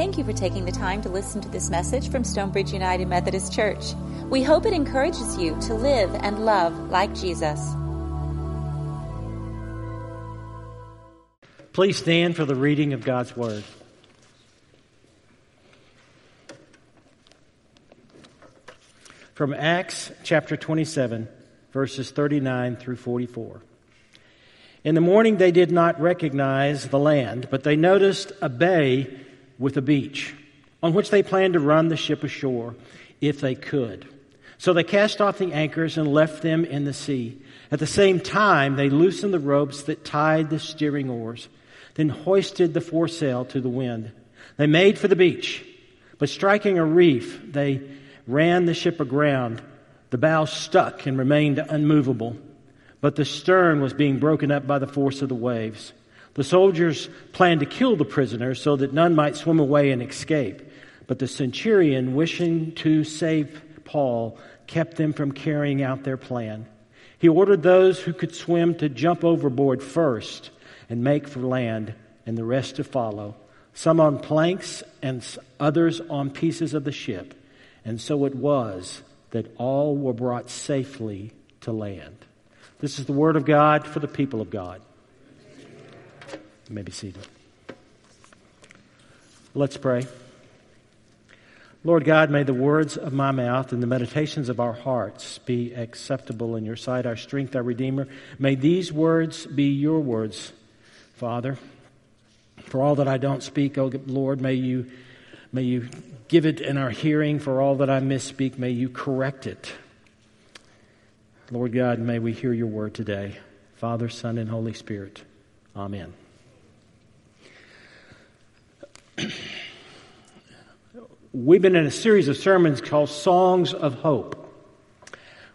Thank you for taking the time to listen to this message from Stonebridge United Methodist Church. We hope it encourages you to live and love like Jesus. Please stand for the reading of God's Word. From Acts chapter 27, verses 39 through 44. In the morning they did not recognize the land, but they noticed a bay with a beach, on which they planned to run the ship ashore if they could. So they cast off the anchors and left them in the sea. At the same time, they loosened the ropes that tied the steering oars, then hoisted the foresail to the wind. They made for the beach, but striking a reef, they ran the ship aground. The bow stuck and remained unmovable, but the stern was being broken up by the force of the waves. The soldiers planned to kill the prisoners so that none might swim away and escape. But the centurion, wishing to save Paul, kept them from carrying out their plan. He ordered those who could swim to jump overboard first and make for land, and the rest to follow, some on planks and others on pieces of the ship. And so it was that all were brought safely to land. This is the word of God for the people of God. You may be seated. Let's pray. Lord God, may the words of my mouth and the meditations of our hearts be acceptable in your sight, our strength, our Redeemer. May these words be your words, Father. For all that I don't speak, oh Lord, may you, may you give it in our hearing. For all that I misspeak, may you correct it. Lord God, may we hear your word today. Father, Son, and Holy Spirit. Amen. We've been in a series of sermons called Songs of Hope,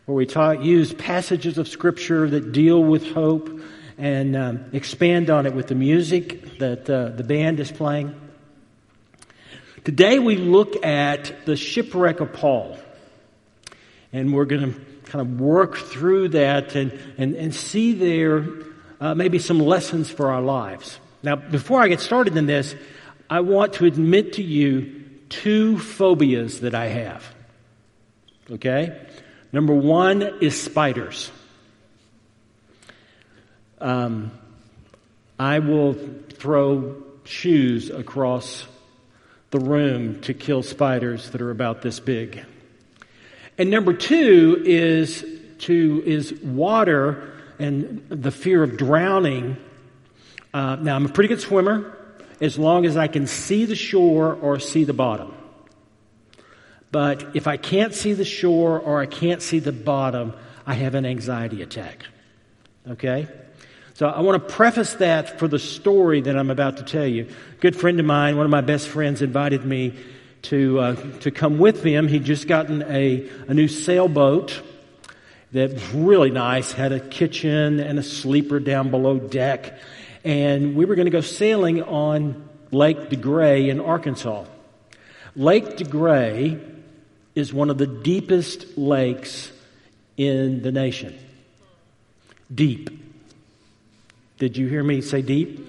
where we talk, use passages of Scripture that deal with hope and um, expand on it with the music that uh, the band is playing. Today we look at the shipwreck of Paul, and we're going to kind of work through that and, and, and see there uh, maybe some lessons for our lives. Now, before I get started in this, I want to admit to you two phobias that I have. Okay? Number one is spiders. Um, I will throw shoes across the room to kill spiders that are about this big. And number two is to is water and the fear of drowning. Uh, now I'm a pretty good swimmer as long as I can see the shore or see the bottom. But if I can't see the shore or I can't see the bottom, I have an anxiety attack. Okay? So I want to preface that for the story that I'm about to tell you. A good friend of mine, one of my best friends, invited me to uh, to come with him. He'd just gotten a, a new sailboat that was really nice, had a kitchen and a sleeper down below deck and we were going to go sailing on Lake DeGray in Arkansas. Lake DeGray is one of the deepest lakes in the nation. Deep. Did you hear me say deep?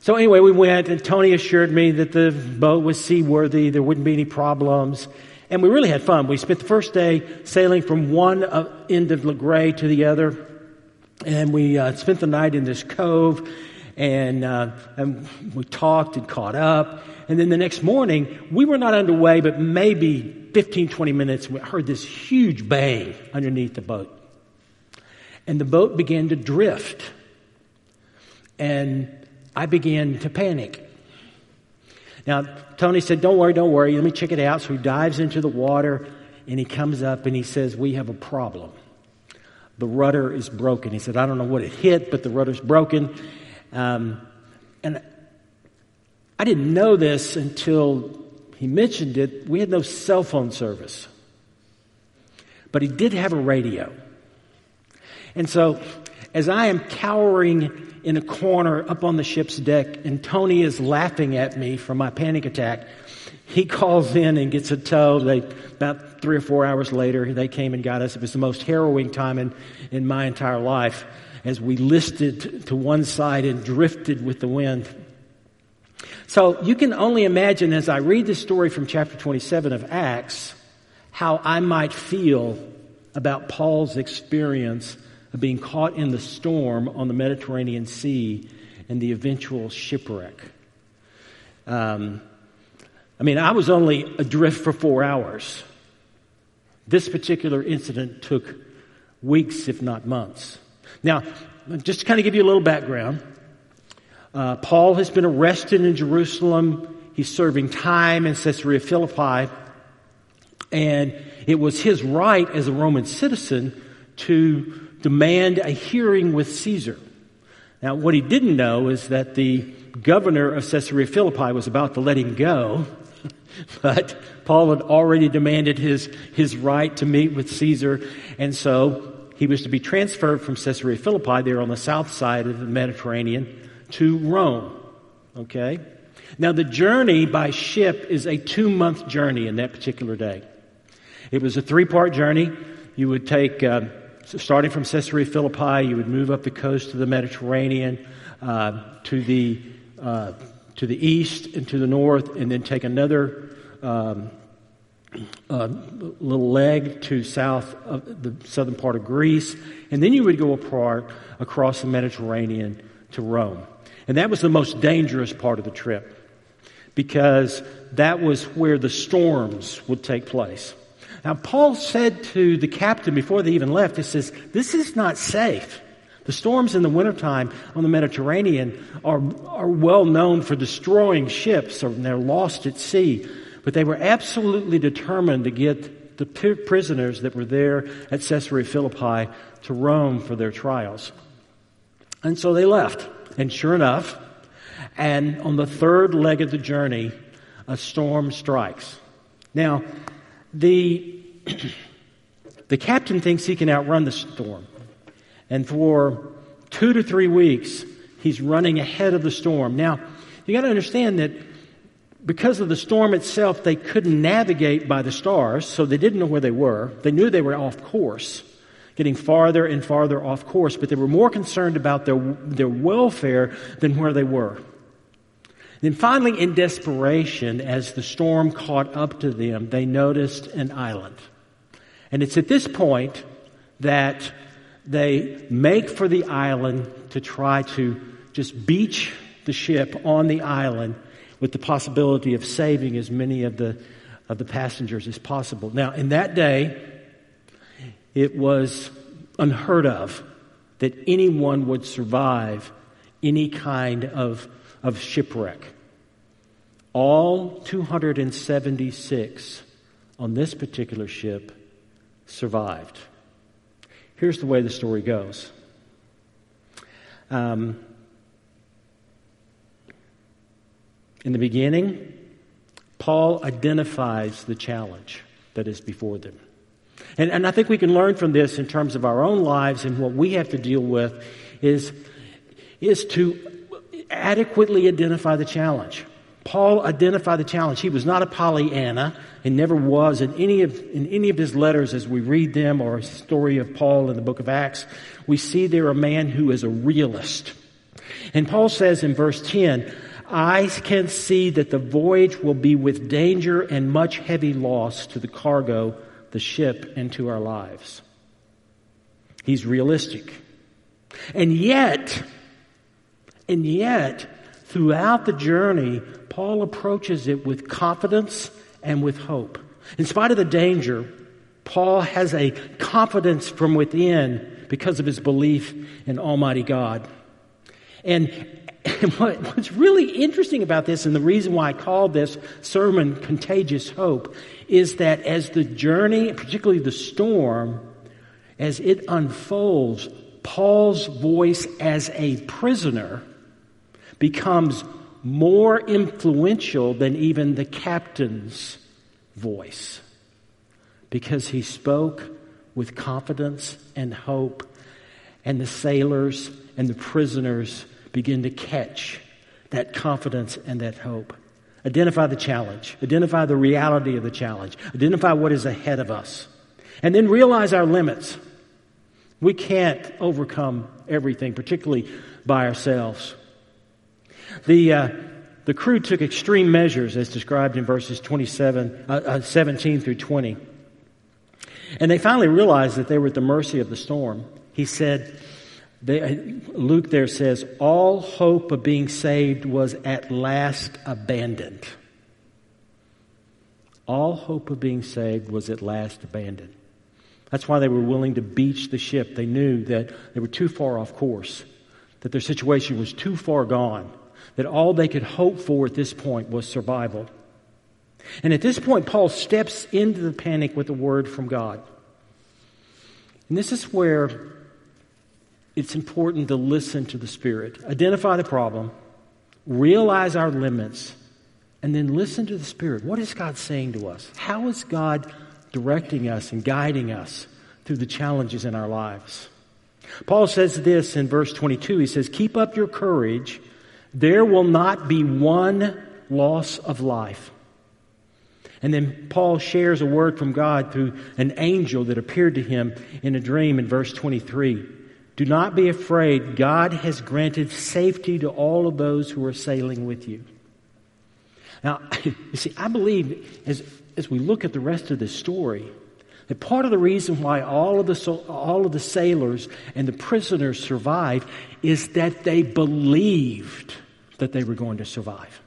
So anyway, we went and Tony assured me that the boat was seaworthy, there wouldn't be any problems. And we really had fun. We spent the first day sailing from one end of DeGray to the other. And we uh, spent the night in this cove and, uh, and we talked and caught up. And then the next morning, we were not underway, but maybe 15, 20 minutes, we heard this huge bang underneath the boat. And the boat began to drift. And I began to panic. Now, Tony said, Don't worry, don't worry, let me check it out. So he dives into the water and he comes up and he says, We have a problem the rudder is broken. He said, I don't know what it hit, but the rudder's broken. Um, and I didn't know this until he mentioned it. We had no cell phone service, but he did have a radio. And so, as I am cowering in a corner up on the ship's deck, and Tony is laughing at me from my panic attack, he calls in and gets a tow. They, about three or four hours later, they came and got us. It was the most harrowing time in, in my entire life as we listed to one side and drifted with the wind. So you can only imagine as I read the story from chapter 27 of Acts how I might feel about Paul's experience of being caught in the storm on the Mediterranean Sea and the eventual shipwreck. Um, I mean, I was only adrift for four hours. This particular incident took weeks, if not months. Now, just to kind of give you a little background, uh, Paul has been arrested in Jerusalem. He's serving time in Caesarea Philippi. And it was his right as a Roman citizen to demand a hearing with Caesar. Now, what he didn't know is that the governor of Caesarea Philippi was about to let him go, but Paul had already demanded his, his right to meet with Caesar, and so he was to be transferred from Caesarea Philippi, there on the south side of the Mediterranean, to Rome. Okay? Now, the journey by ship is a two month journey in that particular day. It was a three part journey. You would take, uh, starting from Caesarea Philippi, you would move up the coast to the Mediterranean, uh, to the uh, to the east and to the north, and then take another um, uh, little leg to south of the southern part of Greece, and then you would go apart across the Mediterranean to Rome. And that was the most dangerous part of the trip because that was where the storms would take place. Now, Paul said to the captain before they even left, he says, This is not safe. The storms in the wintertime on the Mediterranean are, are well known for destroying ships, and they're lost at sea. But they were absolutely determined to get the prisoners that were there at Caesarea Philippi to Rome for their trials. And so they left. And sure enough, and on the third leg of the journey, a storm strikes. Now, the, the captain thinks he can outrun the storm. And for two to three weeks, he's running ahead of the storm. Now, you got to understand that because of the storm itself, they couldn't navigate by the stars, so they didn't know where they were. They knew they were off course, getting farther and farther off course, but they were more concerned about their, their welfare than where they were. Then finally, in desperation, as the storm caught up to them, they noticed an island. And it's at this point that they make for the island to try to just beach the ship on the island with the possibility of saving as many of the, of the passengers as possible. Now, in that day, it was unheard of that anyone would survive any kind of, of shipwreck. All 276 on this particular ship survived. Here's the way the story goes. Um, In the beginning, Paul identifies the challenge that is before them. And, and I think we can learn from this in terms of our own lives and what we have to deal with is, is to adequately identify the challenge. Paul identified the challenge. He was not a Pollyanna and never was in any of, in any of his letters as we read them or a story of Paul in the book of Acts. We see there a man who is a realist. And Paul says in verse 10, I can see that the voyage will be with danger and much heavy loss to the cargo, the ship, and to our lives. He's realistic. And yet, and yet, throughout the journey, Paul approaches it with confidence and with hope. In spite of the danger, Paul has a confidence from within because of his belief in Almighty God. And and what, what's really interesting about this, and the reason why I called this sermon Contagious Hope, is that as the journey, particularly the storm, as it unfolds, Paul's voice as a prisoner becomes more influential than even the captain's voice because he spoke with confidence and hope, and the sailors and the prisoners begin to catch that confidence and that hope. Identify the challenge. Identify the reality of the challenge. Identify what is ahead of us. And then realize our limits. We can't overcome everything, particularly by ourselves. The, uh, the crew took extreme measures as described in verses 27, uh, uh, 17 through 20. And they finally realized that they were at the mercy of the storm. He said, they, Luke there says, all hope of being saved was at last abandoned. All hope of being saved was at last abandoned. That's why they were willing to beach the ship. They knew that they were too far off course, that their situation was too far gone, that all they could hope for at this point was survival. And at this point, Paul steps into the panic with a word from God. And this is where it's important to listen to the Spirit, identify the problem, realize our limits, and then listen to the Spirit. What is God saying to us? How is God directing us and guiding us through the challenges in our lives? Paul says this in verse 22. He says, Keep up your courage. There will not be one loss of life. And then Paul shares a word from God through an angel that appeared to him in a dream in verse 23. Do not be afraid. God has granted safety to all of those who are sailing with you. Now, you see, I believe as, as we look at the rest of this story, that part of the reason why all of the, all of the sailors and the prisoners survived is that they believed that they were going to survive.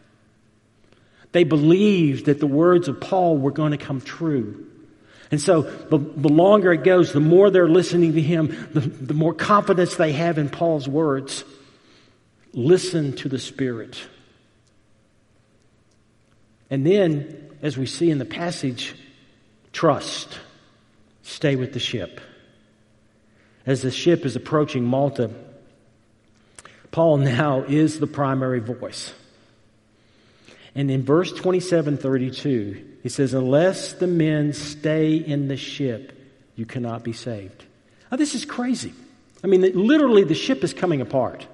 They believed that the words of Paul were going to come true. And so the, the longer it goes, the more they're listening to him, the, the more confidence they have in Paul's words. Listen to the Spirit. And then, as we see in the passage, trust. Stay with the ship. As the ship is approaching Malta, Paul now is the primary voice. And in verse 27 32, he says, Unless the men stay in the ship, you cannot be saved. Now, this is crazy. I mean, literally, the ship is coming apart.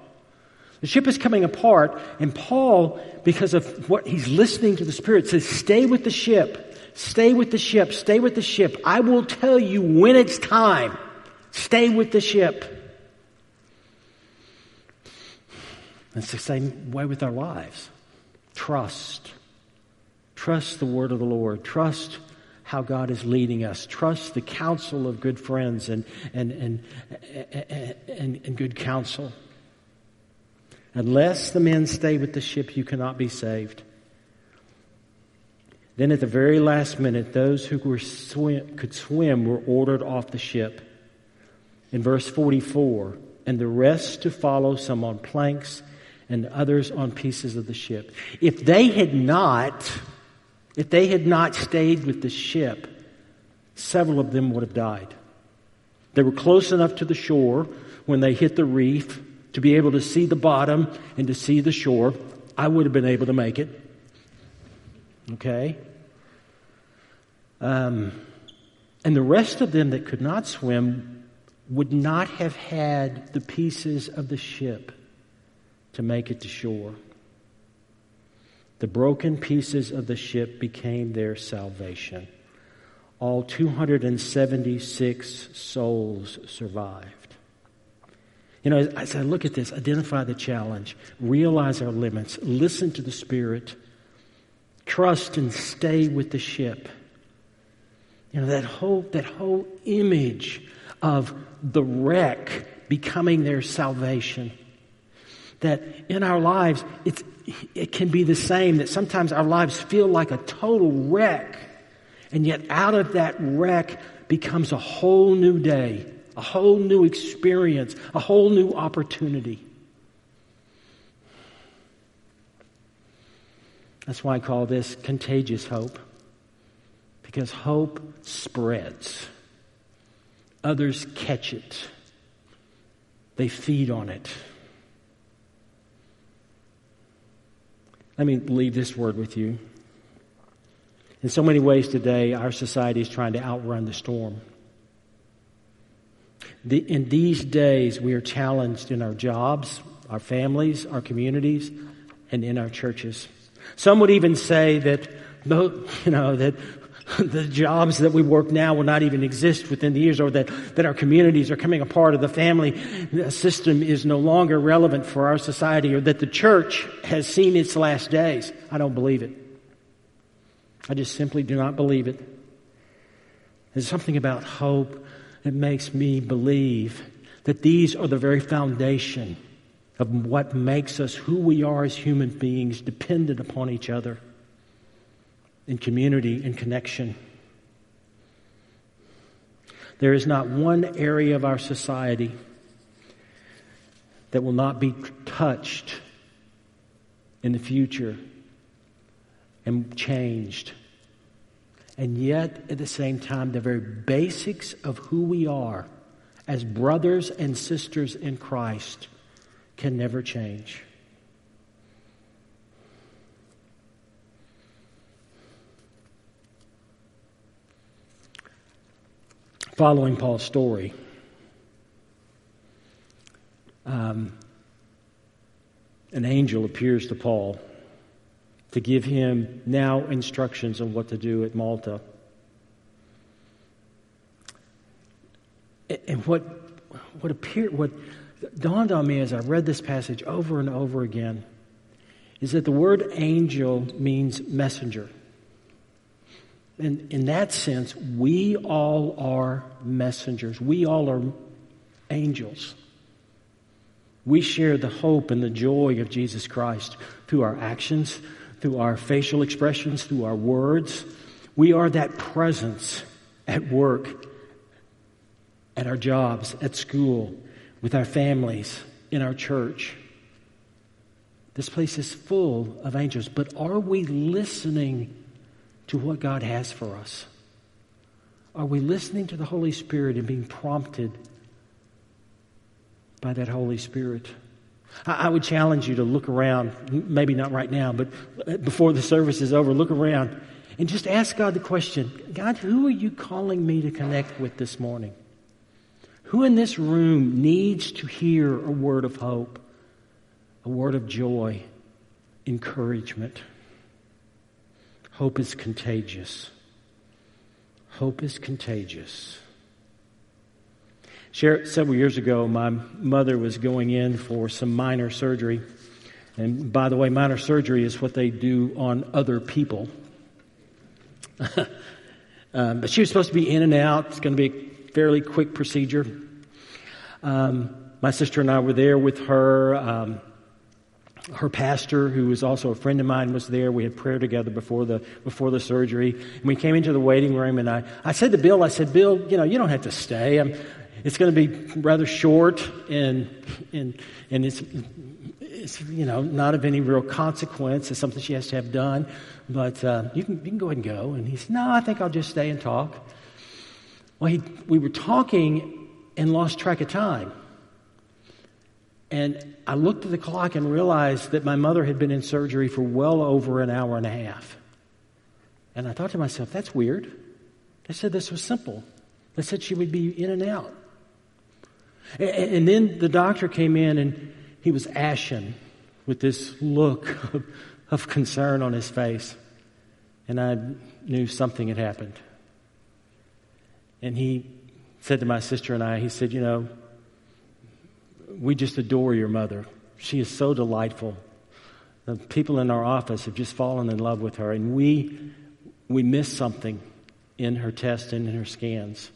The ship is coming apart, and Paul, because of what he's listening to the Spirit, says, Stay with the ship. Stay with the ship. Stay with the ship. I will tell you when it's time. Stay with the ship. It's the same way with our lives. Trust. Trust the word of the Lord. Trust how God is leading us. Trust the counsel of good friends and, and, and, and, and, good counsel. Unless the men stay with the ship, you cannot be saved. Then at the very last minute, those who were swim, could swim were ordered off the ship. In verse 44, and the rest to follow, some on planks and others on pieces of the ship. If they had not, if they had not stayed with the ship, several of them would have died. They were close enough to the shore when they hit the reef to be able to see the bottom and to see the shore. I would have been able to make it. Okay? Um, and the rest of them that could not swim would not have had the pieces of the ship to make it to shore. The broken pieces of the ship became their salvation. All 276 souls survived. You know, as I look at this, identify the challenge, realize our limits, listen to the Spirit, trust and stay with the ship. You know, that whole, that whole image of the wreck becoming their salvation. That in our lives, it's, it can be the same, that sometimes our lives feel like a total wreck. And yet out of that wreck becomes a whole new day a whole new experience, a whole new opportunity. That's why I call this contagious hope, because hope spreads. Others catch it, they feed on it. Let me leave this word with you. In so many ways today, our society is trying to outrun the storm. The, in these days, we are challenged in our jobs, our families, our communities, and in our churches. Some would even say that, you know, that the jobs that we work now will not even exist within the years, or that, that our communities are coming apart, or the family system is no longer relevant for our society, or that the church has seen its last days. I don't believe it. I just simply do not believe it. There's something about hope that makes me believe that these are the very foundation of what makes us who we are as human beings, dependent upon each other in community and connection. There is not one area of our society that will not be touched in the future and changed. And yet, at the same time, the very basics of who we are as brothers and sisters in Christ can never change. Following Paul's story, um, an angel appears to Paul to give him now instructions on what to do at Malta. And what, what appeared, what dawned on me as I read this passage over and over again is that the word angel means messenger. And in that sense, we all are messengers. We all are angels. We share the hope and the joy of Jesus Christ through our actions, through our facial expressions, through our words. We are that presence at work, at our jobs, at school, with our families, in our church. This place is full of angels, but are we listening to what God has for us? Are we listening to the Holy Spirit and being prompted by that Holy Spirit? I, would challenge you to look around, maybe not right now, but uh, before the service is over, look around and just ask God the question God, who are you calling me to connect with this morning? Who in this room needs to hear a word of hope, a word of joy, encouragement? Hope is contagious. Hope is contagious. Several years ago, my mother was going in for some minor surgery. And by the way, minor surgery is what they do on other people. um, but she was supposed to be in and out. It's going to be fairly quick procedure. Um, my sister and I were there with her. Um, her pastor, who was also a friend of mine, was there. We had prayer together before the before the surgery. And we came into the waiting room, and I, I said to Bill, I said, Bill, you know, you don't have to stay. I'm, it's going to be rather short and, and, and it's, it's, you know, not of any real consequence. It's something she has to have done. But uh, you, can, you can go ahead and go. And he said, No, I think I'll just stay and talk. Well, he, we were talking and lost track of time. And I looked at the clock and realized that my mother had been in surgery for well over an hour and a half. And I thought to myself, that's weird. They said this was simple. They said she would be in and out. And then the doctor came in and he was ashen with this look of, of concern on his face. And I knew something had happened. And he said to my sister and I, he said, You know, we just adore your mother. She is so delightful. The people in our office have just fallen in love with her, and we, we miss something in her test and in her scans.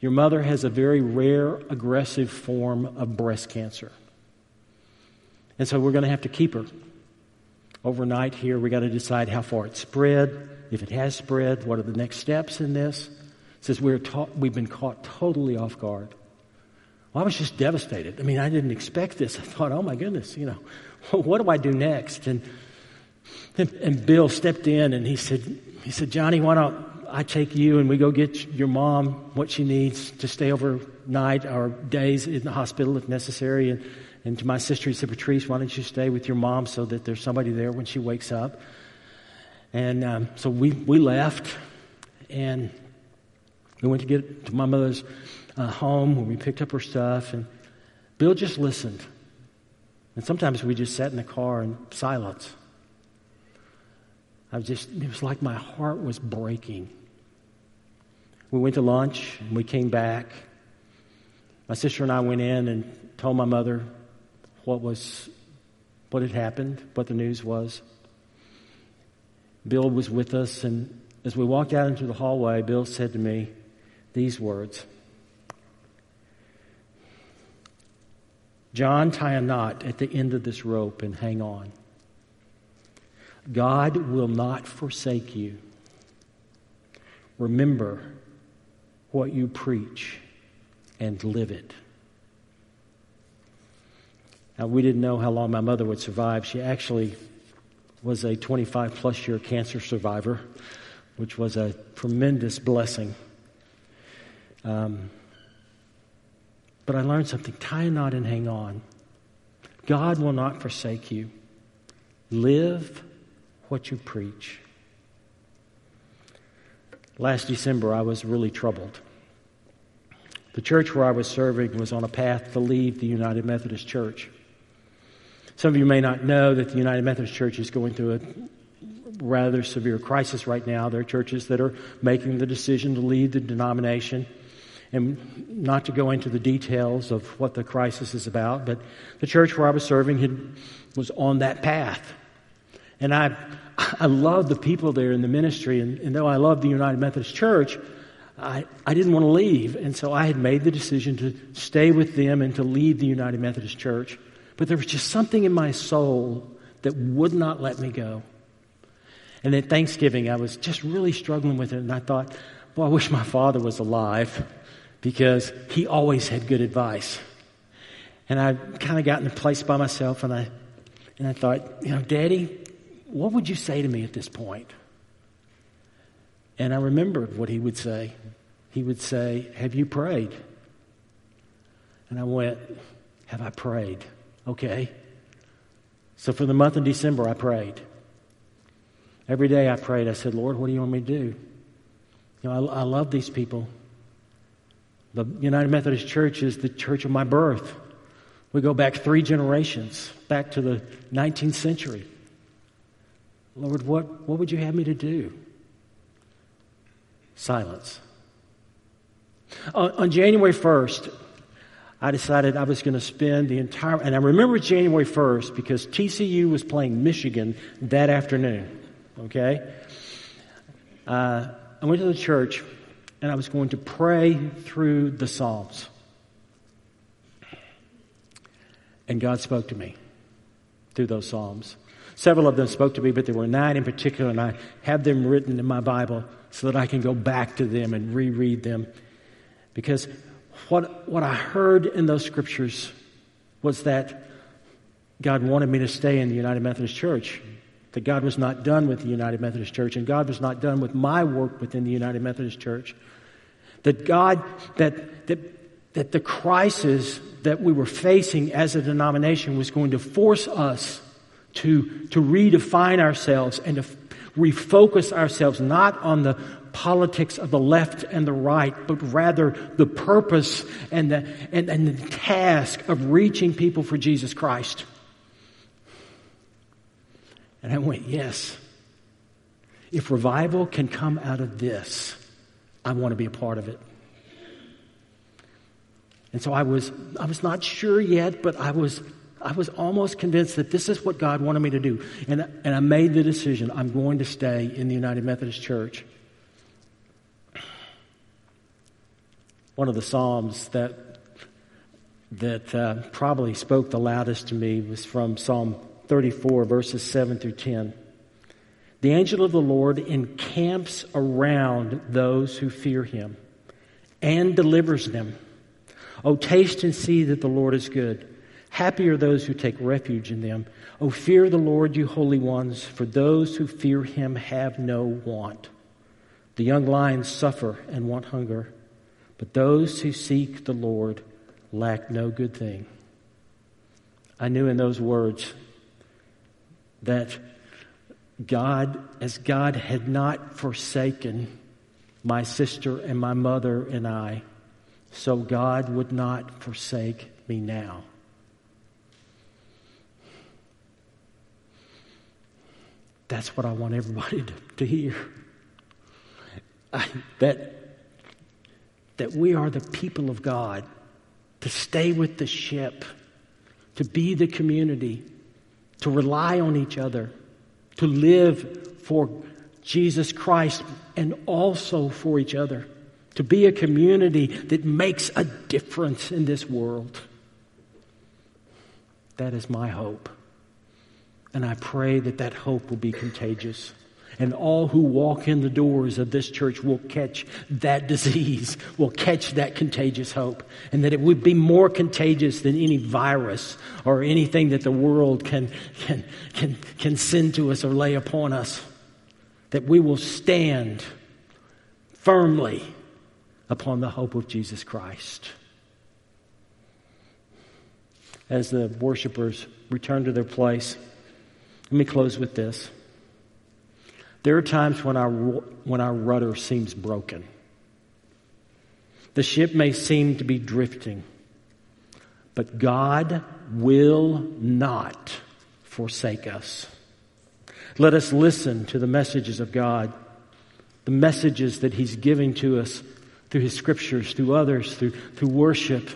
Your mother has a very rare, aggressive form of breast cancer. And so we're going to have to keep her overnight here. we got to decide how far it's spread. If it has spread, what are the next steps in this? Says we're ta- we've been caught totally off guard. Well, I was just devastated. I mean, I didn't expect this. I thought, oh my goodness, you know, what do I do next? And, and Bill stepped in and he said, he said, Johnny, why don't I take you and we go get your mom what she needs to stay overnight or days in the hospital if necessary. And, and to my sister, he said, Patrice, why don't you stay with your mom so that there's somebody there when she wakes up? And um, so we, we left and we went to get to my mother's uh, home where we picked up her stuff. And Bill just listened. And sometimes we just sat in the car in silence. I was just, it was like my heart was breaking. We went to lunch and we came back. My sister and I went in and told my mother what was what had happened, what the news was. Bill was with us, and as we walked out into the hallway, Bill said to me these words John, tie a knot at the end of this rope and hang on. God will not forsake you. Remember what you preach and live it. Now, we didn't know how long my mother would survive. She actually was a 25 plus year cancer survivor, which was a tremendous blessing. Um, but I learned something tie a knot and hang on. God will not forsake you. Live what you preach. Last December, I was really troubled. The church where I was serving was on a path to leave the United Methodist Church. Some of you may not know that the United Methodist Church is going through a rather severe crisis right now. There are churches that are making the decision to leave the denomination. And not to go into the details of what the crisis is about, but the church where I was serving had, was on that path. And I, I love the people there in the ministry. And, and though I love the United Methodist Church, I, I didn't want to leave. And so I had made the decision to stay with them and to leave the United Methodist Church. But there was just something in my soul that would not let me go. And at Thanksgiving, I was just really struggling with it. And I thought, well, I wish my father was alive because he always had good advice. And I kind of got in a place by myself and I, and I thought, you know, Daddy, what would you say to me at this point? And I remembered what he would say. He would say, Have you prayed? And I went, Have I prayed? Okay. So for the month of December, I prayed. Every day I prayed. I said, Lord, what do you want me to do? You know, I, I love these people. The United Methodist Church is the church of my birth. We go back three generations, back to the 19th century. Lord, what, what would you have me to do? Silence. On, on January 1st, I decided I was going to spend the entire, and I remember January 1st because TCU was playing Michigan that afternoon. Okay? Uh, I went to the church and I was going to pray through the Psalms. And God spoke to me through those Psalms. Several of them spoke to me, but there were nine in particular, and I have them written in my Bible so that I can go back to them and reread them. Because what, what I heard in those scriptures was that God wanted me to stay in the United Methodist Church, that God was not done with the United Methodist Church, and God was not done with my work within the United Methodist Church. That God, that, that, that the crisis that we were facing as a denomination was going to force us to, to redefine ourselves and to refocus ourselves not on the politics of the left and the right, but rather the purpose and the, and, and the task of reaching people for Jesus Christ. And I went, yes. If revival can come out of this, I want to be a part of it. And so I was, I was not sure yet, but I was, I was almost convinced that this is what God wanted me to do. And, and I made the decision I'm going to stay in the United Methodist Church. one of the Psalms that, that uh, probably spoke the loudest to me was from Psalm 34, verses 7 through 10. The angel of the Lord encamps around those who fear him and delivers them. Oh, taste and see that the Lord is good. Happy are those who take refuge in them. Oh, fear the Lord, you holy ones, for those who fear him have no want. The young lions suffer and want hunger but those who seek the Lord lack no good thing. I knew in those words that God, as God had not forsaken my sister and my mother and I, so God would not forsake me now. That's what I want everybody to, to hear. I, that, that we are the people of God, to stay with the ship, to be the community, to rely on each other, to live for Jesus Christ and also for each other, to be a community that makes a difference in this world. That is my hope. And I pray that that hope will be contagious. And all who walk in the doors of this church will catch that disease, will catch that contagious hope. And that it would be more contagious than any virus or anything that the world can, can, can, can send to us or lay upon us. That we will stand firmly upon the hope of Jesus Christ. As the worshipers return to their place, let me close with this. There are times when our, when our rudder seems broken. The ship may seem to be drifting, but God will not forsake us. Let us listen to the messages of God, the messages that He's giving to us through His scriptures, through others, through, through worship,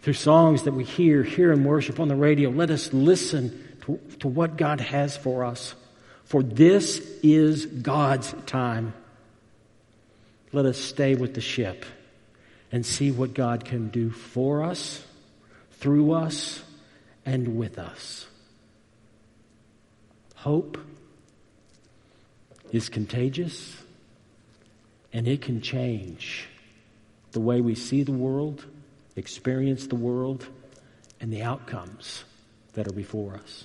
through songs that we hear, hear and worship on the radio. Let us listen to, to what God has for us. For this is God's time. Let us stay with the ship and see what God can do for us, through us, and with us. Hope is contagious and it can change the way we see the world, experience the world, and the outcomes that are before us.